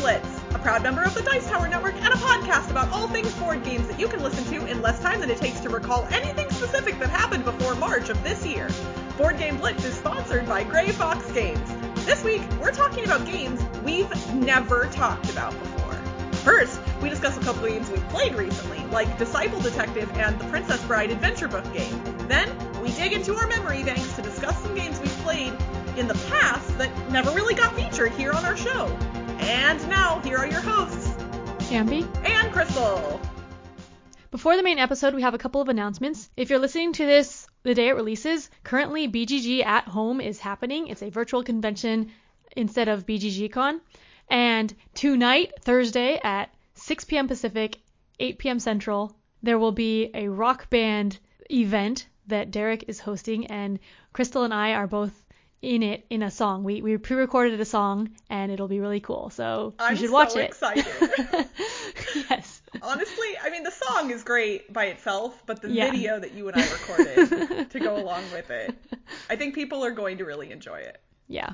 Blitz, a proud member of the Dice Tower Network and a podcast about all things board games that you can listen to in less time than it takes to recall anything specific that happened before March of this year. Board Game Blitz is sponsored by Gray Fox Games. This week, we're talking about games we've never talked about before. First, we discuss a couple games we've played recently, like Disciple Detective and the Princess Bride Adventure Book game. Then, we dig into our memory banks to discuss some games we've played in the past that never really got featured here on our show. And now, here are your hosts, Ambi. and Crystal. Before the main episode, we have a couple of announcements. If you're listening to this the day it releases, currently BGG at Home is happening. It's a virtual convention instead of BGGCon. And tonight, Thursday at 6 p.m. Pacific, 8 p.m. Central, there will be a rock band event that Derek is hosting, and Crystal and I are both in it in a song. We we pre-recorded a song, and it'll be really cool. So I'm you should so watch it. excited. yes. Honestly, I mean, the song is great by itself, but the Yeah. video that you and I recorded to go along with it, I think people are going to really enjoy it. Yeah.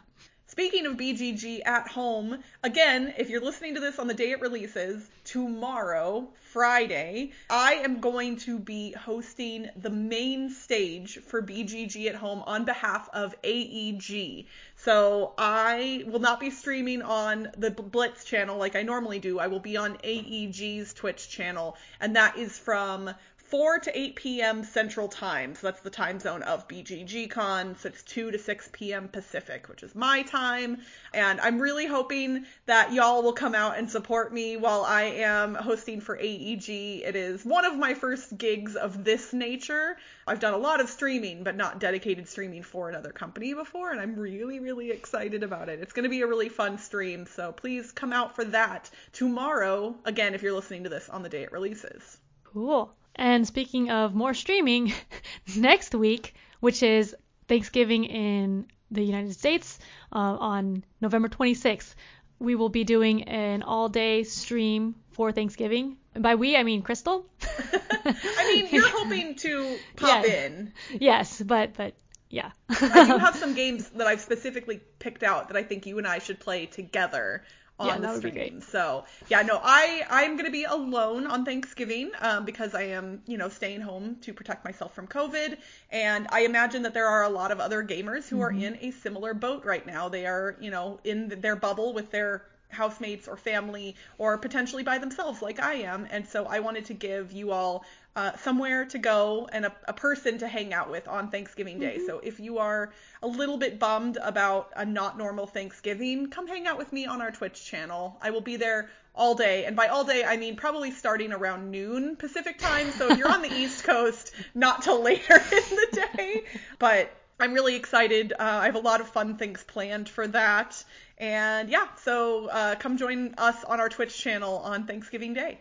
Speaking of BGG at home, again, if you're listening to this on the day it releases, tomorrow, Friday, I am going to be hosting the main stage for BGG at home on behalf of AEG. So I will not be streaming on the Blitz channel like I normally do. I will be on AEG's Twitch channel, and that is from 4 to 8 p.m. Central Time. So that's the time zone of BGGCon. So it's 2 to 6 p.m. Pacific, which is my time. And I'm really hoping that y'all will come out and support me while I am hosting for AEG. It is one of my first gigs of this nature. I've done a lot of streaming, but not dedicated streaming for another company before. And I'm really, really excited about it. It's going to be a really fun stream. So please come out for that tomorrow. Again, if you're listening to this on the day it releases. Cool. And speaking of more streaming, next week, which is Thanksgiving in the United States uh, on November 26th, we will be doing an all day stream for Thanksgiving. And by we, I mean Crystal. I mean, you're hoping to pop Yeah. in. yes, but, but yeah. I do have some games that I've specifically picked out that I think you and I should play together on Yeah, the that would be stream. great. So yeah, no, I I'm gonna be alone on Thanksgiving um, because I am you know staying home to protect myself from COVID, and I imagine that there are a lot of other gamers who are Mm-hmm. in a similar boat right now. They are you know in their bubble with their housemates or family or potentially by themselves like I am, and so I wanted to give you all uh, somewhere to go and a, a person to hang out with on Thanksgiving Day. So if you are a little bit bummed about a not normal Thanksgiving, come hang out with me on our Twitch channel. I will be there all day, and by all day I mean probably starting around noon Pacific time. So if you're on the East Coast, not till later in the day, but. I'm really excited. Uh, I have a lot of fun things planned for that. And yeah, so uh, come join us on our Twitch channel on Thanksgiving Day.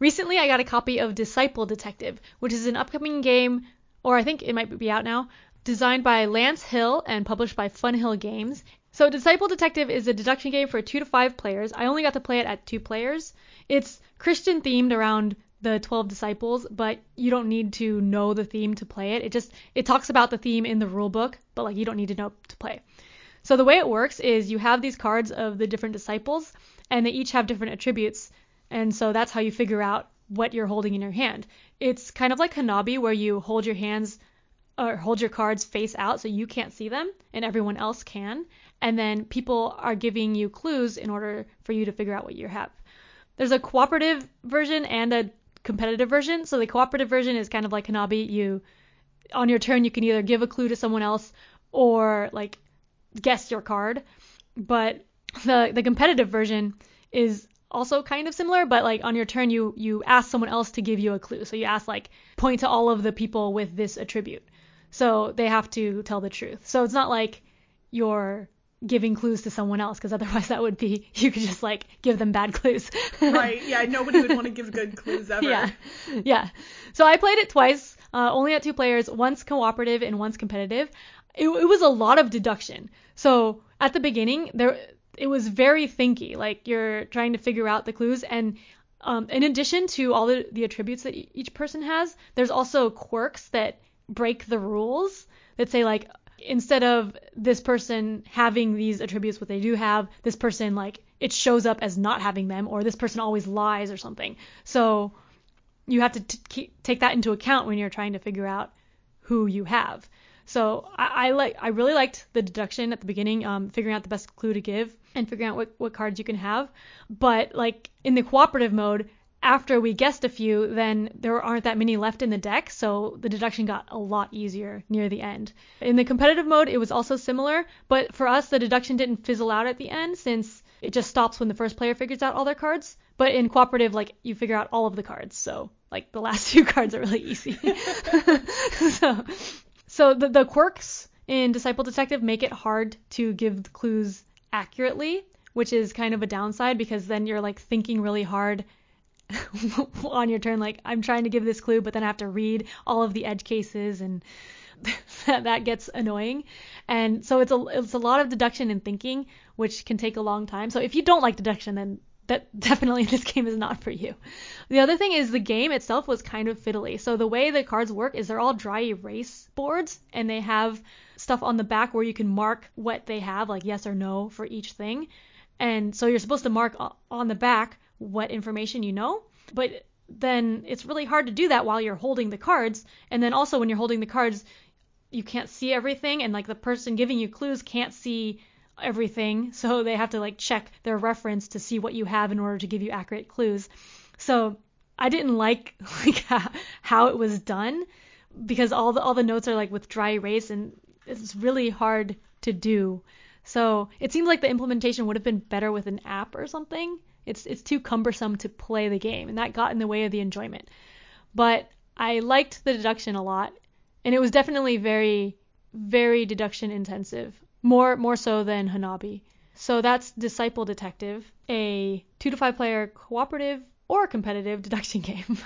Recently, I got a copy of Disciple Detective, which is an upcoming game, or I think it might be out now, designed by Lance Hill and published by Funhill Games. So, Disciple Detective is a deduction game for two to five players. I only got to play it at two players. It's Christian themed around the 12 disciples, but you don't need to know the theme to play it. It just it talks about the theme in the rule book, but like you don't need to know to play. So the way it works is you have these cards of the different disciples, and they each have different attributes, and so that's how you figure out what you're holding in your hand. It's kind of like Hanabi, where you hold your hands or hold your cards face out so you can't see them and everyone else can, and then people are giving you clues in order for you to figure out what you have. There's a cooperative version and a competitive version. So the cooperative version is kind of like Hanabi. You on your turn you can either give a clue to someone else or like guess your card. But the the competitive version is also kind of similar, but like on your turn you you ask someone else to give you a clue. So you ask like point to all of the people with this attribute. So they have to tell the truth. So it's not like you're giving clues to someone else because otherwise that would be you could just like give them bad clues. Right? Yeah, nobody would want to give good clues ever. yeah. Yeah. So I played it twice, uh, only at two players, once cooperative and once competitive. It, it was a lot of deduction. So at the beginning, there it was very thinky. Like you're trying to figure out the clues, and um, in addition to all the, the attributes that each person has, there's also quirks that break the rules that say like instead of this person having these attributes what they do have, this person like it shows up as not having them or this person always lies or something. So you have to t- take that into account when you're trying to figure out who you have. So I, I like I really liked the deduction at the beginning, um, figuring out the best clue to give and figuring out what, what cards you can have. But like in the cooperative mode, after we guessed a few, then there aren't that many left in the deck, so the deduction got a lot easier near the end. In the competitive mode, it was also similar, but for us, the deduction didn't fizzle out at the end since it just stops when the first player figures out all their cards. But in cooperative, like you figure out all of the cards, so like the last few cards are really easy. so, so the, the quirks in Disciple Detective make it hard to give clues accurately, which is kind of a downside because then you're like thinking really hard on your turn like I'm trying to give this clue but then I have to read all of the edge cases and that gets annoying. And so it's a it's a lot of deduction and thinking which can take a long time. So if you don't like deduction then that definitely this game is not for you. The other thing is the game itself was kind of fiddly. So the way the cards work is they're all dry erase boards and they have stuff on the back where you can mark what they have like yes or no for each thing. And so you're supposed to mark on the back what information you know, but then it's really hard to do that while you're holding the cards. And then also when you're holding the cards, you can't see everything, and like the person giving you clues can't see everything, so they have to like check their reference to see what you have in order to give you accurate clues. So I didn't like like how it was done because all the all the notes are like with dry erase and it's really hard to do. So it seems like the implementation would have been better with an app or something. It's it's too cumbersome to play the game, and that got in the way of the enjoyment. But I liked the deduction a lot, and it was definitely very very deduction intensive, more more so than Hanabi. So that's Disciple Detective, a two to five player cooperative or competitive deduction game.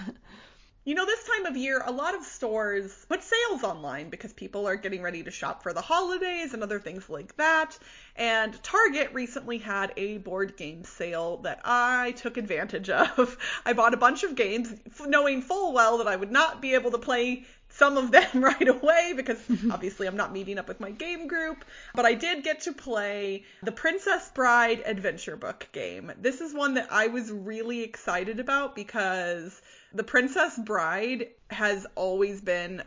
You know, this time of year, a lot of stores put sales online because people are getting ready to shop for the holidays and other things like that. And Target recently had a board game sale that I took advantage of. I bought a bunch of games knowing full well that I would not be able to play some of them right away because obviously I'm not meeting up with my game group. But I did get to play the Princess Bride Adventure Book game. This is one that I was really excited about because the Princess Bride has always been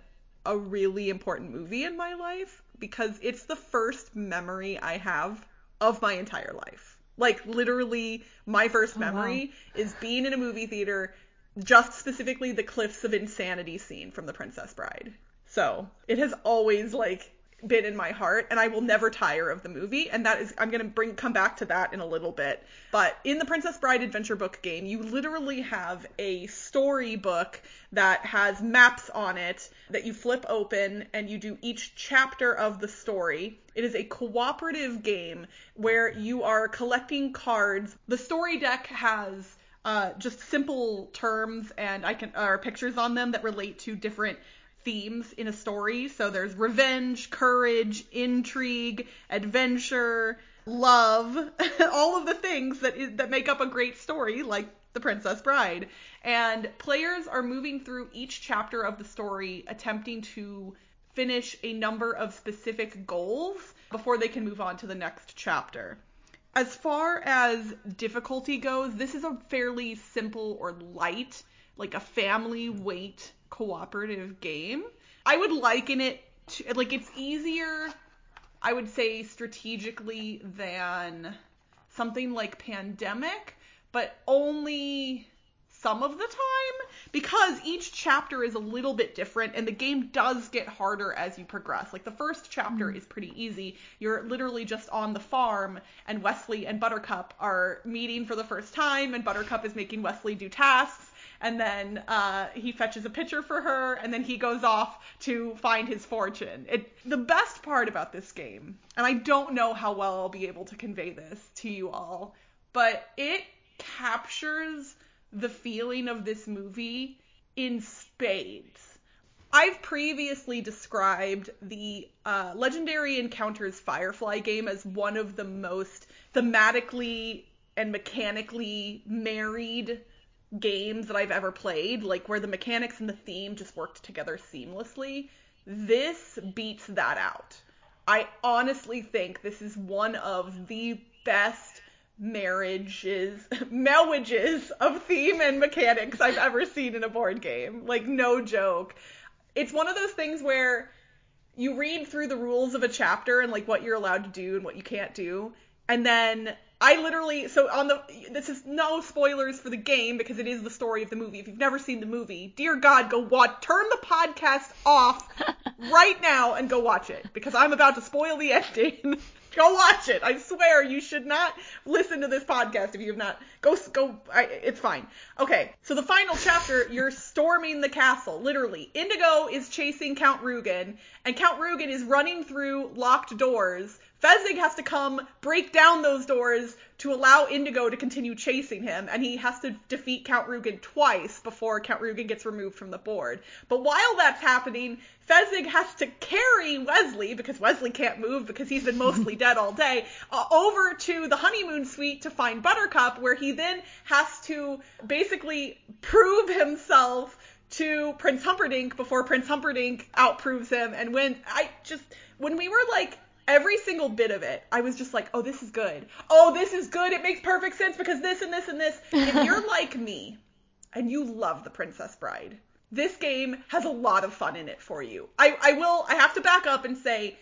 a really important movie in my life because it's the first memory I have of my entire life. Like literally my first memory oh, wow. is being in a movie theater just specifically the cliffs of insanity scene from the Princess Bride. So, it has always like been in my heart and I will never tire of the movie and that is I'm going to bring come back to that in a little bit. But in the Princess Bride adventure book game, you literally have a storybook that has maps on it that you flip open and you do each chapter of the story. It is a cooperative game where you are collecting cards. The story deck has uh, just simple terms and I can or pictures on them that relate to different themes in a story. So there's revenge, courage, intrigue, adventure, love, all of the things that that make up a great story like The Princess Bride. And players are moving through each chapter of the story attempting to finish a number of specific goals before they can move on to the next chapter. As far as difficulty goes, this is a fairly simple or light, like a family weight cooperative game. I would liken it to like it's easier I would say strategically than something like Pandemic, but only some of the time because each chapter is a little bit different and the game does get harder as you progress. Like the first chapter mm. is pretty easy. You're literally just on the farm and Wesley and Buttercup are meeting for the first time and Buttercup is making Wesley do tasks and then uh, he fetches a pitcher for her, and then he goes off to find his fortune. It, the best part about this game, and I don't know how well I'll be able to convey this to you all, but it captures the feeling of this movie in spades. I've previously described the uh, Legendary Encounters Firefly game as one of the most thematically and mechanically married games that I've ever played, like where the mechanics and the theme just worked together seamlessly. This beats that out. I honestly think this is one of the best marriages, marriages of theme and mechanics I've ever seen in a board game. Like, no joke. It's one of those things where you read through the rules of a chapter and like what you're allowed to do and what you can't do. And then I literally so on the this is no spoilers for the game because it is the story of the movie. If you've never seen the movie, dear God, go watch turn the podcast off right now and go watch it because I'm about to spoil the ending. go watch it. I swear you should not listen to this podcast if you have not. Go go I, it's fine. Okay. So the final chapter, you're storming the castle, literally. Inigo is chasing Count Rugen and Count Rugen is running through locked doors Fezzik has to come break down those doors to allow Inigo to continue chasing him, and he has to defeat Count Rugen twice before Count Rugen gets removed from the board. But while that's happening, Fezzik has to carry Wesley, because Wesley can't move because he's been mostly dead all day, uh, over to the honeymoon suite to find Buttercup, where he then has to basically prove himself to Prince Humperdinck before Prince Humperdinck outproves him. And when I just, when we were like, every single bit of it, I was just like, oh, this is good. Oh, this is good. It makes perfect sense because this and this and this. If you're like me and you love The Princess Bride, this game has a lot of fun in it for you. I, I will, I have to back up and say,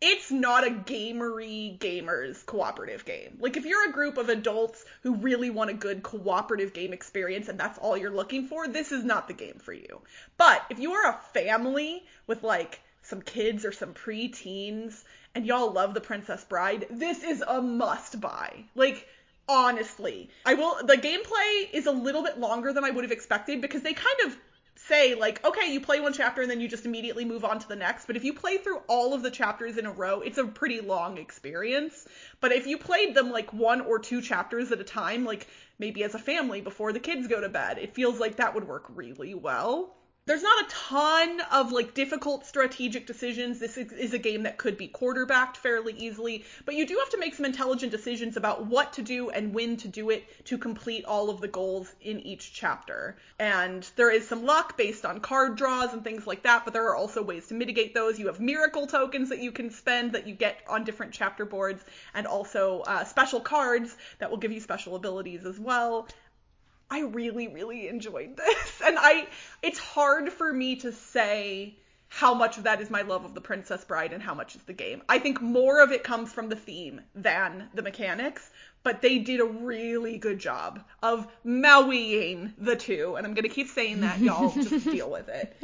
it's not a gamery gamers cooperative game. Like if you're a group of adults who really want a good cooperative game experience and that's all you're looking for, this is not the game for you. But if you are a family with like some kids or some pre-teens and y'all love The Princess Bride, this is a must buy. Like, honestly. I will, the gameplay is a little bit longer than I would have expected because they kind of say like okay you play one chapter and then you just immediately move on to the next but if you play through all of the chapters in a row it's a pretty long experience but if you played them like one or two chapters at a time like maybe as a family before the kids go to bed it feels like that would work really well there's not a ton of like difficult strategic decisions. This is a game that could be quarterbacked fairly easily, but you do have to make some intelligent decisions about what to do and when to do it to complete all of the goals in each chapter. And there is some luck based on card draws and things like that, but there are also ways to mitigate those. You have miracle tokens that you can spend that you get on different chapter boards, and also uh, special cards that will give you special abilities as well. I really, really enjoyed this. And I, it's hard for me to say how much of that is my love of the Princess Bride and how much is the game. I think more of it comes from the theme than the mechanics, but they did a really good job of mauiing the two. And I'm going to keep saying that, y'all. just deal with it.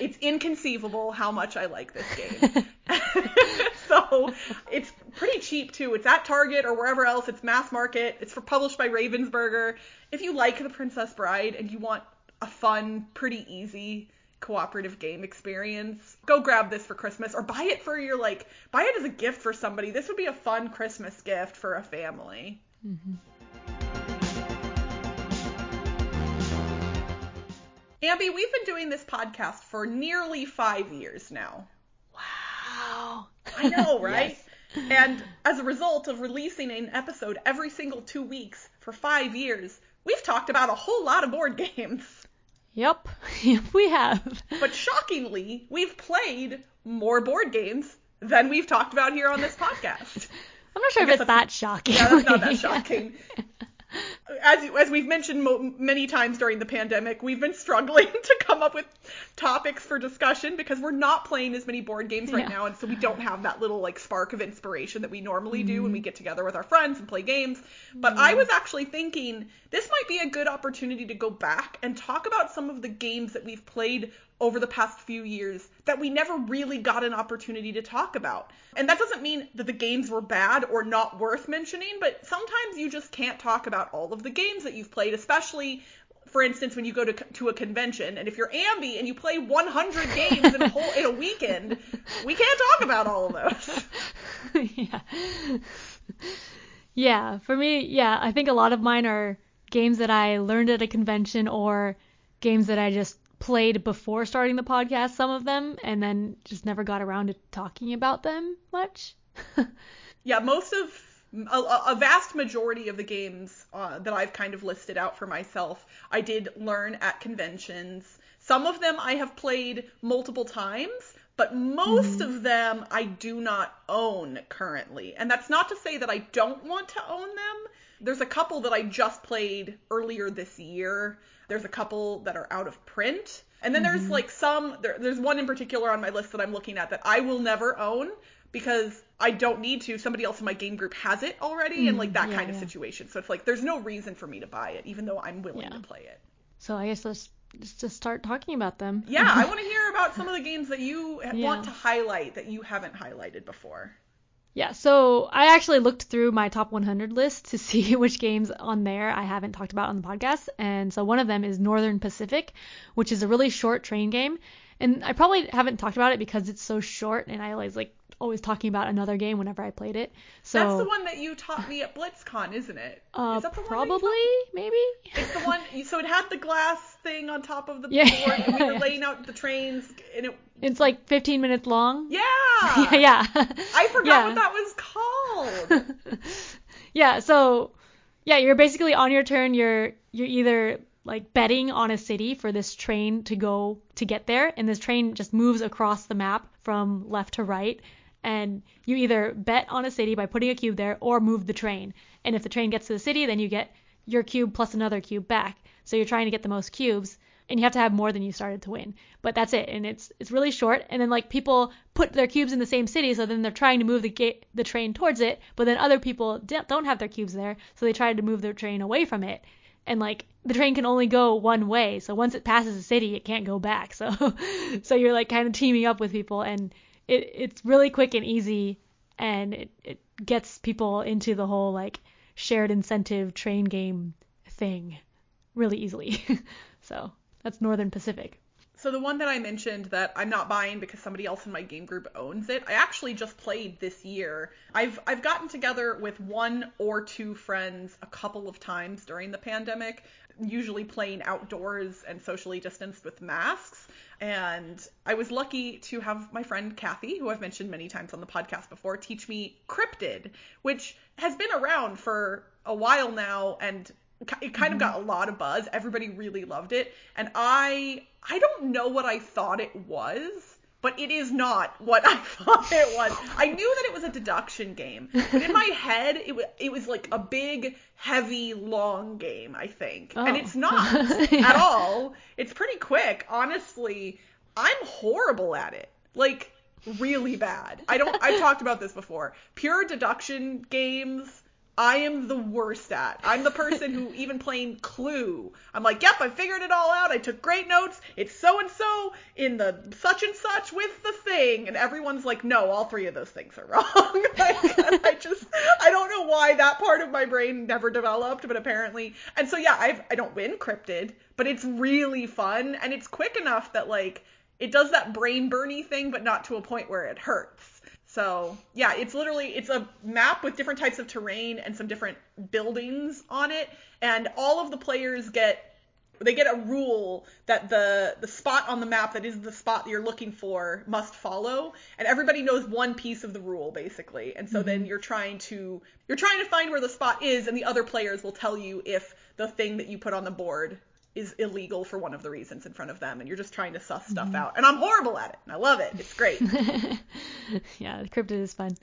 It's inconceivable how much I like this game. so it's pretty cheap too. It's at Target or wherever else. It's mass market. It's for published by Ravensburger. If you like The Princess Bride and you want a fun, pretty easy cooperative game experience, go grab this for Christmas or buy it for your like buy it as a gift for somebody. This would be a fun Christmas gift for a family. Mm-hmm. Ambi, we've been doing this podcast for nearly five years now. Wow. I know, right? yes. And as a result of releasing an episode every single two weeks for five years, we've talked about a whole lot of board games. Yep, yep, we have. But shockingly, we've played more board games than we've talked about here on this podcast. I'm not sure if it's that shocking. Yeah, that's not that shocking. As as we've mentioned mo- many times during the pandemic, we've been struggling to come up with topics for discussion because we're not playing as many board games right yeah. now, and so we don't have that little like spark of inspiration that we normally do mm-hmm. when we get together with our friends and play games. But mm-hmm. I was actually thinking this might be a good opportunity to go back and talk about some of the games that we've played over the past few years that we never really got an opportunity to talk about. And that doesn't mean that the games were bad or not worth mentioning, but sometimes you just can't talk about all of the games that you've played, especially for instance, when you go to to a convention, and if you're Ambi and you play 100 games in a whole in a weekend, we can't talk about all of those. yeah. Yeah, for me, yeah, I think a lot of mine are games that I learned at a convention or games that I just played before starting the podcast, some of them, and then just never got around to talking about them much. yeah, most of a, a, vast majority of the games uh, that I've kind of listed out for myself, I did learn at conventions. Some of them I have played multiple times, but most of them I do not own currently. And that's not to say that I don't want to own them. There's a couple that I just played earlier this year. There's a couple that are out of print. And then there's mm-hmm. like some, there, there's one in particular on my list that I'm looking at that I will never own because I don't need to. Somebody else in my game group has it already, and like that yeah, kind of yeah. situation. So it's like there's no reason for me to buy it, even though I'm willing Yeah. to play it. So I guess let's just start talking about them. Yeah, I want to hear about some of the games that you want to highlight that you haven't highlighted before. Yeah, so I actually looked through my top 100 list to see which games on there I haven't talked about on the podcast. And so one of them is Northern Pacific, which is a really short train game. And I probably haven't talked about it because it's so short and I always like always talking about another game whenever I played it. So That's the one that you taught me at BlitzCon, isn't it? uh, Is that the one probably, maybe? It's the one. So it had the glass thing on top of the Yeah. board, and we were Yeah. laying out the trains, and it. It's like 15 minutes long. Yeah. yeah. yeah. I forgot Yeah. what that was called. yeah, so yeah, you're basically on your turn. You're you're either like betting on a city for this train to go to get there, and this train just moves across the map from left to right. And you either bet on a city by putting a cube there, or move the train. And if the train gets to the city, then you get your cube plus another cube back. So you're trying to get the most cubes, and you have to have more than you started to win. But that's it, and it's it's really short. And then like people put their cubes in the same city, so then they're trying to move the gate the train towards it, but then other people don't have their cubes there, so they try to move their train away from it. And like the train can only go one way, so once it passes a city, it can't go back. So so you're like kind of teaming up with people, and it it's really quick and easy, and it it gets people into the whole like shared incentive train game thing really easily. so that's Northern Pacific. So the one that I mentioned that I'm not buying because somebody else in my game group owns it, I actually just played this year. I've I've gotten together with one or two friends a couple of times during the pandemic, usually playing outdoors and socially distanced with masks. And I was lucky to have my friend Kathy, who I've mentioned many times on the podcast before, teach me Cryptid, which has been around for a while now and it kind of got a lot of buzz. Everybody really loved it, and I I don't know what I thought it was, but it is not what I thought it was. I knew that it was a deduction game, but in my head it was it was like a big, heavy, long game. I think, and Oh. it's not Yeah. at all. It's pretty quick, honestly. I'm horrible at it. Like really bad. I don't I've talked about this before. Pure deduction games I am the worst at. I'm the person who even playing Clue. I'm like, yep, I figured it all out. I took great notes. It's so and so in the such and such with the thing, and everyone's like, no, all three of those things are wrong. like, I just, I don't know why that part of my brain never developed, but apparently, and so yeah, I've, I don't win cryptid, but it's really fun and it's quick enough that like it does that brain burny thing, but not to a point where it hurts. So yeah, it's literally it's a map with different types of terrain and some different buildings on it, and all of the players get they get a rule that the the spot on the map that is the spot that you're looking for must follow. And everybody knows one piece of the rule basically. And so then mm-hmm. you're trying to you're trying to find where the spot is and the other players will tell you if the thing that you put on the board is illegal for one of the reasons in front of them and you're just trying to suss stuff out and I'm horrible at it and I love it it's great yeah, Cryptid is fun.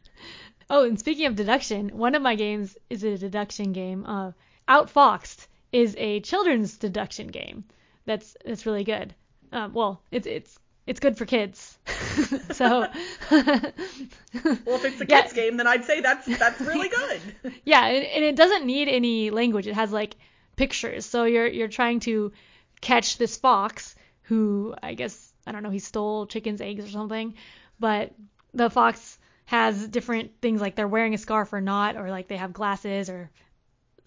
Oh, and speaking of deduction, one of my games is a deduction game. Uh, Outfoxed is a children's deduction game. That's that's really good. Um, well, it's it's it's good for kids. so well if it's a Yeah. kids game then I'd say that's that's really good yeah, and, and it doesn't need any language. It has like pictures. So you're you're trying to catch this fox who I guess I don't know he stole chicken's eggs or something, but the fox has different things like they're wearing a scarf or not, or like they have glasses or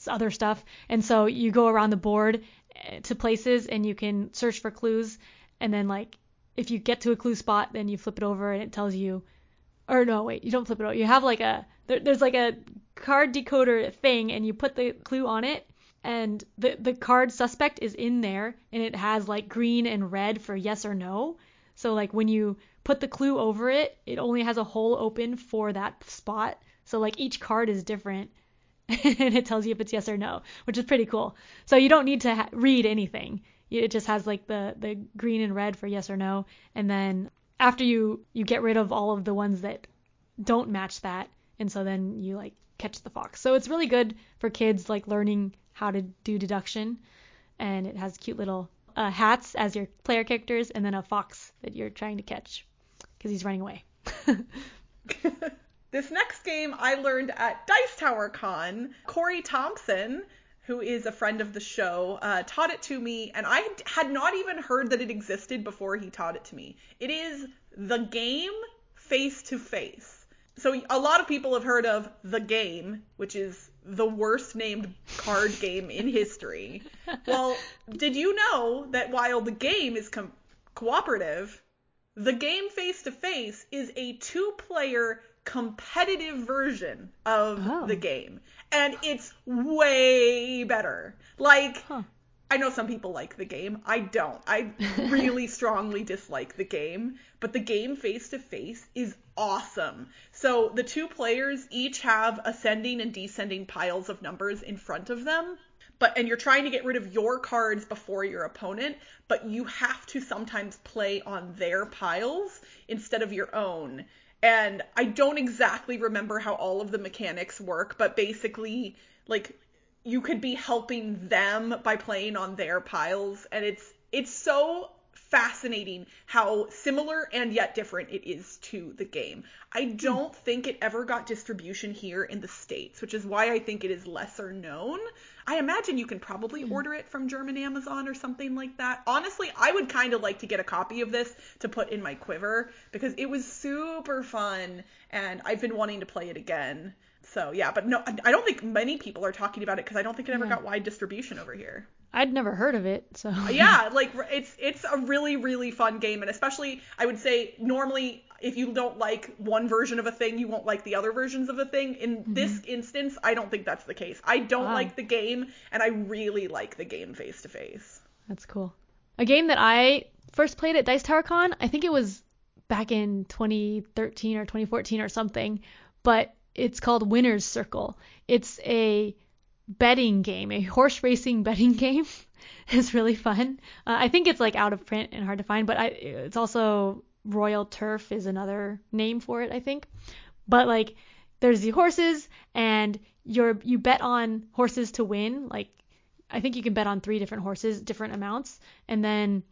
other stuff. And so you go around the board eh, to places and you can search for clues, and then like if you get to a clue spot, then you flip it over and it tells you or no, wait, you don't flip it over. You have like a there, there's like a card decoder thing, and you put the clue on it, and the the card suspect is in there, and it has like green and red for yes or no. So like when you put the clue over it, it only has a hole open for that spot. So like each card is different, and it tells you if it's yes or no, which is pretty cool. So you don't need to ha- read anything. It just has like the the green and red for yes or no, and then after you you get rid of all of the ones that don't match that, and so then you like catch the fox. So it's really good for kids like learning how to do deduction, and it has cute little uh, hats as your player characters, and then a fox that you're trying to catch because he's running away. this next game I learned at Dice Tower Con. Corey Thompson, who is a friend of the show, uh, taught it to me, and I had not even heard that it existed before he taught it to me. It is the game face to face. So a lot of people have heard of the game, which is the worst named card game in history. Well, did you know that while the game is com- cooperative, the game face to face is a two player competitive version of oh. the game. And it's way better. Like, huh. I know some people like the game. I don't. I really strongly dislike the game, but the game face to face is awesome. So the two players each have ascending and descending piles of numbers in front of them. But and you're trying to get rid of your cards before your opponent, but you have to sometimes play on their piles instead of your own. And I don't exactly remember how all of the mechanics work, but basically like you could be helping them by playing on their piles and it's it's so fascinating how similar and yet different it is to the game. I hmm. don't think it ever got distribution here in the States, which is why I think it is lesser known. I imagine you can probably hmm. order it from German Amazon or something like that. Honestly, I would kind of like to get a copy of this to put in my quiver because it was super fun and I've been wanting to play it again. So yeah, but no, I don't think many people are talking about it because I don't think it ever yeah. got wide distribution over here. I'd never heard of it, so yeah, like it's it's a really really fun game, and especially I would say normally if you don't like one version of a thing, you won't like the other versions of a thing. In mm-hmm. this instance, I don't think that's the case. I don't wow. like the game, and I really like the game face to face. That's cool. A game that I first played at Dice Tower Con, I think it was back in 2013 or 2014 or something, but it's called Winner's Circle. It's a betting game, a horse racing betting game. it's really fun. Uh, I think it's like out of print and hard to find, but I, it's also Royal Turf is another name for it, I think. But like there's the horses and you're you bet on horses to win. Like I think you can bet on three different horses, different amounts, and then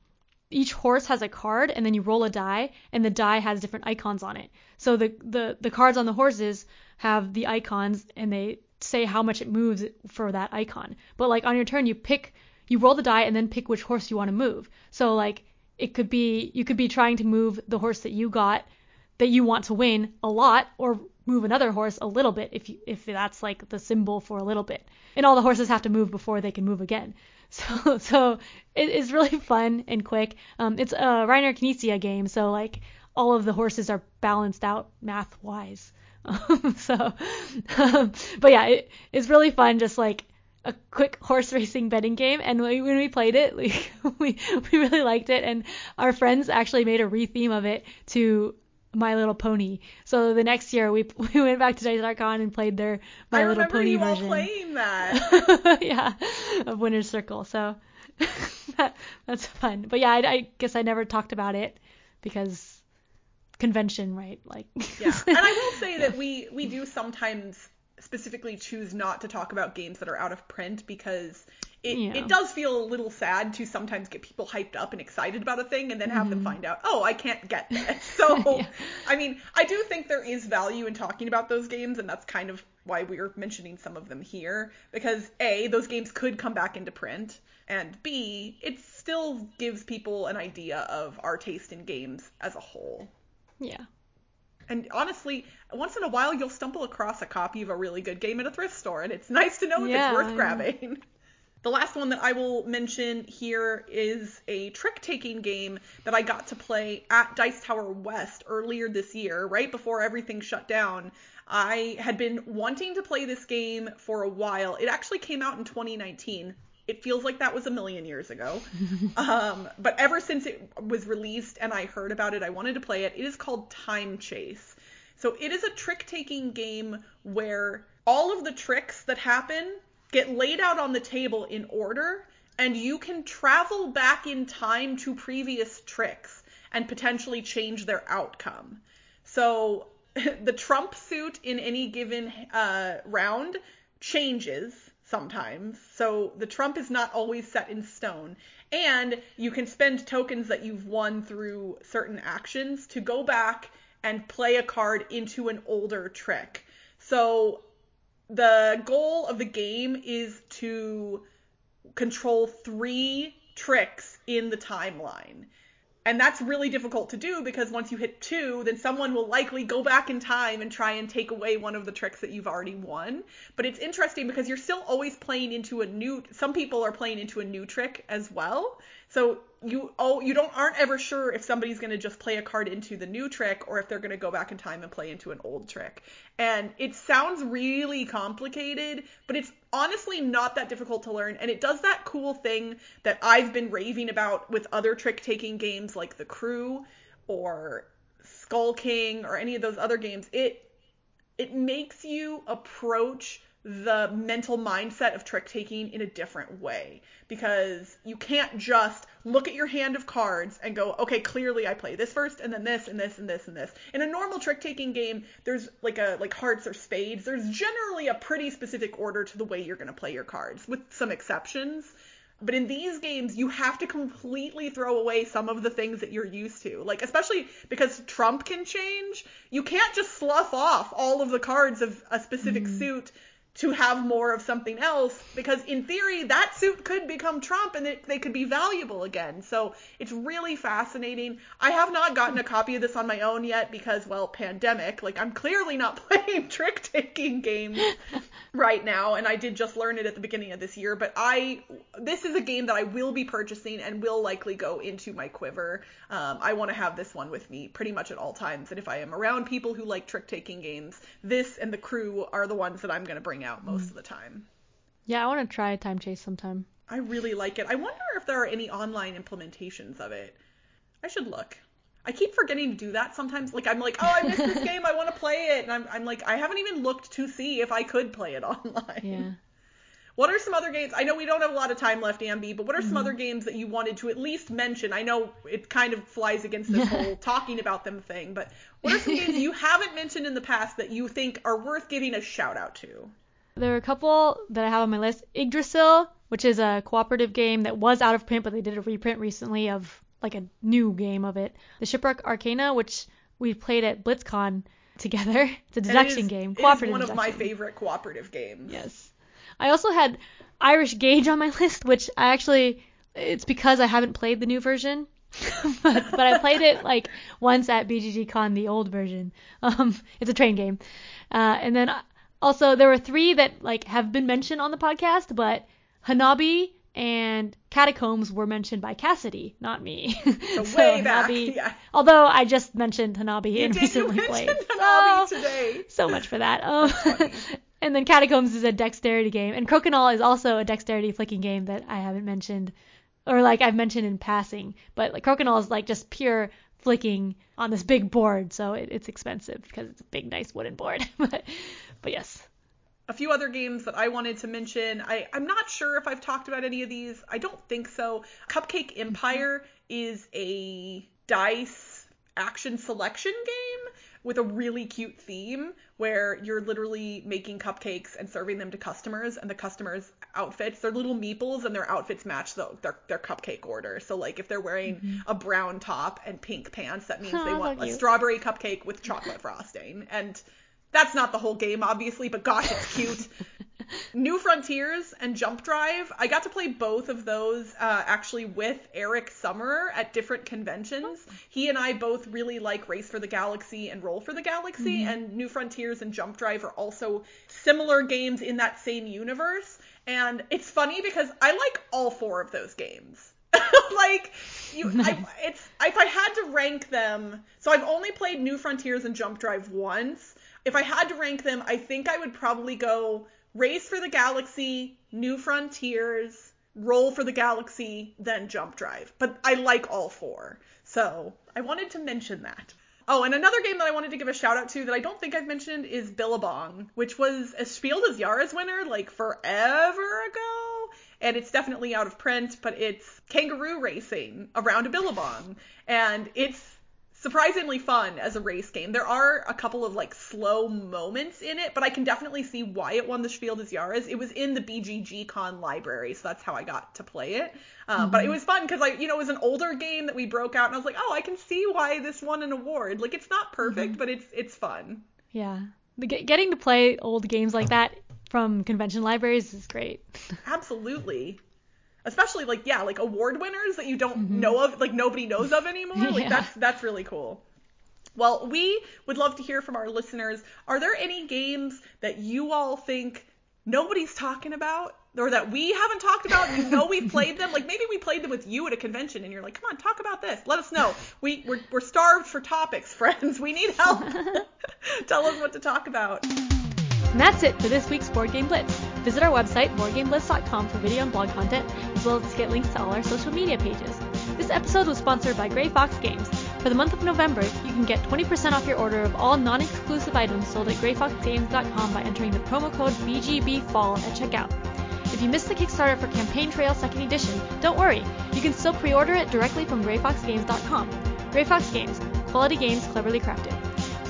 each horse has a card and then you roll a die and the die has different icons on it. So the the the cards on the horses have the icons and they say how much it moves for that icon. But like on your turn, you pick, you roll the die and then pick which horse you want to move. So like it could be, you could be trying to move the horse that you got that you want to win a lot or move another horse a little bit if you, if that's like the symbol for a little bit. And all the horses have to move before they can move again. So so it is really fun and quick. Um, it's a Reiner Knizia game, so like all of the horses are balanced out math wise. so, um, but yeah, it, it's really fun. Just like a quick horse racing betting game. And we, when we played it, like, we we really liked it. And our friends actually made a retheme of it to My Little Pony. So the next year we we went back to Dice.con and played their My I Little Pony you version. All playing that. yeah, of Winner's Circle. So that, that's fun. But yeah, I, I guess I never talked about it because convention, right? Like Yeah. And I will say that we we do sometimes specifically choose not to talk about games that are out of print because it, yeah. it does feel a little sad to sometimes get people hyped up and excited about a thing and then have mm-hmm. them find out, oh, I can't get this. So, yeah. I mean, I do think there is value in talking about those games, and that's kind of why we're mentioning some of them here. Because A, those games could come back into print, and B, it still gives people an idea of our taste in games as a whole. Yeah. And honestly, once in a while you'll stumble across a copy of a really good game at a thrift store, and it's nice to know if yeah, it's worth grabbing. The last one that I will mention here is a trick taking game that I got to play at Dice Tower West earlier this year, right before everything shut down. I had been wanting to play this game for a while. It actually came out in 2019, it feels like that was a million years ago. um, but ever since it was released and I heard about it, I wanted to play it. It is called Time Chase. So it is a trick taking game where all of the tricks that happen get laid out on the table in order, and you can travel back in time to previous tricks. and potentially change their outcome. So the trump suit in any given uh, round changes sometimes. So the trump is not always set in stone. And you can spend tokens that you've won through certain actions to go back and play a card into an older trick. So the goal of the game is to control three tricks in the timeline. And that's really difficult to do because once you hit two, then someone will likely go back in time and try and take away one of the tricks that you've already won. But it's interesting because you're still always playing into a new some people are playing into a new trick as well. So you oh you don't aren't ever sure if somebody's going to just play a card into the new trick or if they're going to go back in time and play into an old trick. And it sounds really complicated, but it's honestly not that difficult to learn and it does that cool thing that I've been raving about with other trick-taking games like The Crew or Skull King or any of those other games. It it makes you approach the mental mindset of trick taking in a different way because you can't just look at your hand of cards and go, okay, clearly I play this first and then this and this and this and this. In a normal trick taking game, there's like a like hearts or spades. There's generally a pretty specific order to the way you're going to play your cards with some exceptions. But in these games, you have to completely throw away some of the things that you're used to. Like, especially because Trump can change, you can't just slough off all of the cards of a specific mm. suit to have more of something else because in theory that suit could become Trump and it, they could be valuable again. So it's really fascinating. I have not gotten a copy of this on my own yet because well, pandemic. Like I'm clearly not playing trick taking games right now and I did just learn it at the beginning of this year, but I this is a game that I will be purchasing and will likely go into my quiver. Um, I want to have this one with me pretty much at all times and if I am around people who like trick taking games, this and the crew are the ones that I'm going to bring out most mm. of the time. Yeah, I want to try Time Chase sometime. I really like it. I wonder if there are any online implementations of it. I should look. I keep forgetting to do that sometimes. Like I'm like, oh, I missed this game. I want to play it, and I'm I'm like, I haven't even looked to see if I could play it online. Yeah. What are some other games? I know we don't have a lot of time left, Ambi, but what are some mm-hmm. other games that you wanted to at least mention? I know it kind of flies against this whole talking about them thing, but what are some games you haven't mentioned in the past that you think are worth giving a shout out to? There are a couple that I have on my list. Yggdrasil, which is a cooperative game that was out of print, but they did a reprint recently of like a new game of it. The Shipwreck Arcana, which we played at BlitzCon together. It's a deduction it is, game. Cooperative. It is one deduction. of my favorite cooperative games. Yes. I also had Irish Gauge on my list, which I actually it's because I haven't played the new version. but but I played it like once at BGG Con, the old version. Um, it's a train game. Uh, and then also, there were three that like have been mentioned on the podcast, but Hanabi and Catacombs were mentioned by Cassidy, not me. So, so way back, Hanabi, yeah. Although I just mentioned Hanabi you and did, recently you played. Hanabi so, today. So much for that. Um, and then Catacombs is a dexterity game, and Crokinole is also a dexterity flicking game that I haven't mentioned, or like I've mentioned in passing. But like Crokinole is like just pure flicking on this big board, so it, it's expensive because it's a big, nice wooden board. but but yes. A few other games that I wanted to mention. I, I'm not sure if I've talked about any of these. I don't think so. Cupcake Empire is a dice action selection game with a really cute theme where you're literally making cupcakes and serving them to customers and the customers outfits they're little meeples and their outfits match the, their, their cupcake order so like if they're wearing mm-hmm. a brown top and pink pants that means oh, they want a strawberry cupcake with chocolate frosting and that's not the whole game, obviously, but gosh, it's cute. New Frontiers and Jump Drive. I got to play both of those uh, actually with Eric Summerer at different conventions. He and I both really like Race for the Galaxy and Roll for the Galaxy, mm-hmm. and New Frontiers and Jump Drive are also similar games in that same universe. And it's funny because I like all four of those games. like you, I, it's if I had to rank them, so I've only played New Frontiers and Jump Drive once if I had to rank them, I think I would probably go Race for the Galaxy, New Frontiers, Roll for the Galaxy, then Jump Drive. But I like all four. So I wanted to mention that. Oh, and another game that I wanted to give a shout out to that I don't think I've mentioned is Billabong, which was a Spiel des Jahres winner like forever ago. and it's definitely out of print, but it's kangaroo racing around a billabong, and it's surprisingly fun as a race game. There are a couple of like slow moments in it, but I can definitely see why it won the Spiel des Jahres. It was in the BGG Con library, so that's how I got to play it. Um, mm-hmm. But it was fun because I, you know, it was an older game that we broke out, and I was like, oh, I can see why this won an award. Like it's not perfect, mm-hmm. but it's it's fun. Yeah, the, getting to play old games like that from convention libraries is great. Absolutely especially like yeah, like award winners that you don't mm-hmm. know of, like nobody knows of anymore. Like that's that's really cool. Well, we would love to hear from our listeners. Are there any games that you all think nobody's talking about or that we haven't talked about and you know we've played them? Like maybe we played them with you at a convention and you're like, come on, talk about this. Let us know. We, we're, we're starved for topics, friends. We need help. Tell us what to talk about. And that's it for this week's Board Game Blitz. Visit our website, boardgameblitz.com, for video and blog content, as well as get links to all our social media pages. This episode was sponsored by Grey Fox Games. For the month of November, you can get 20% off your order of all non-exclusive items sold at greyfoxgames.com by entering the promo code BGBFall at checkout. If you missed the Kickstarter for Campaign Trail 2nd Edition, don't worry, you can still pre-order it directly from greyfoxgames.com. Grey Fox Games, quality games cleverly crafted.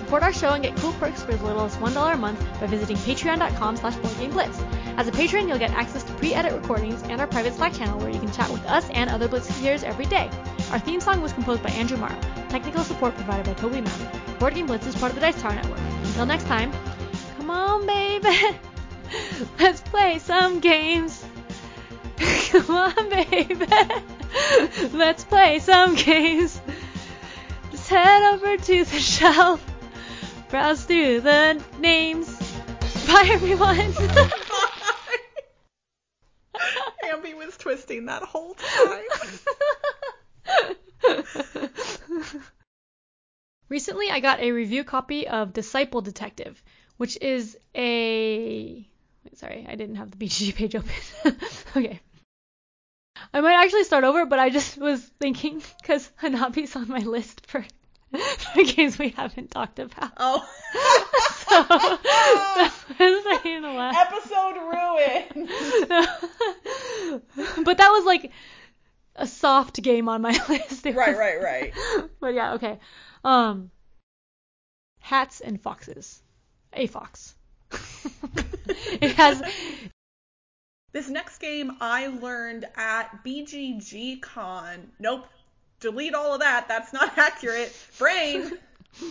Support our show and get cool perks for as little as $1 a month by visiting patreon.com slash boardgameblitz. As a patron, you'll get access to pre-edit recordings and our private Slack channel where you can chat with us and other Blitzketeers every day. Our theme song was composed by Andrew Morrow. Technical support provided by Toby Mann. Board Game Blitz is part of the Dice Tower Network. Until next time, come on, baby. Let's play some games. come on, baby. Let's play some games. Just head over to the shelf browse through the names. Bye, everyone. Ambi was twisting that whole time. Recently, I got a review copy of Disciple Detective, which is a. Wait, sorry, I didn't have the BGG page open. okay. I might actually start over, but I just was thinking because Hanabi's on my list for for games we haven't talked about. Oh. so, that's saying a lot. Episode ruined. but that was like a soft game on my list. Right, right, right. But yeah, okay. Um, hats and foxes. A fox. it has. This next game I learned at BGG Con. Nope, delete all of that. That's not accurate. Brain.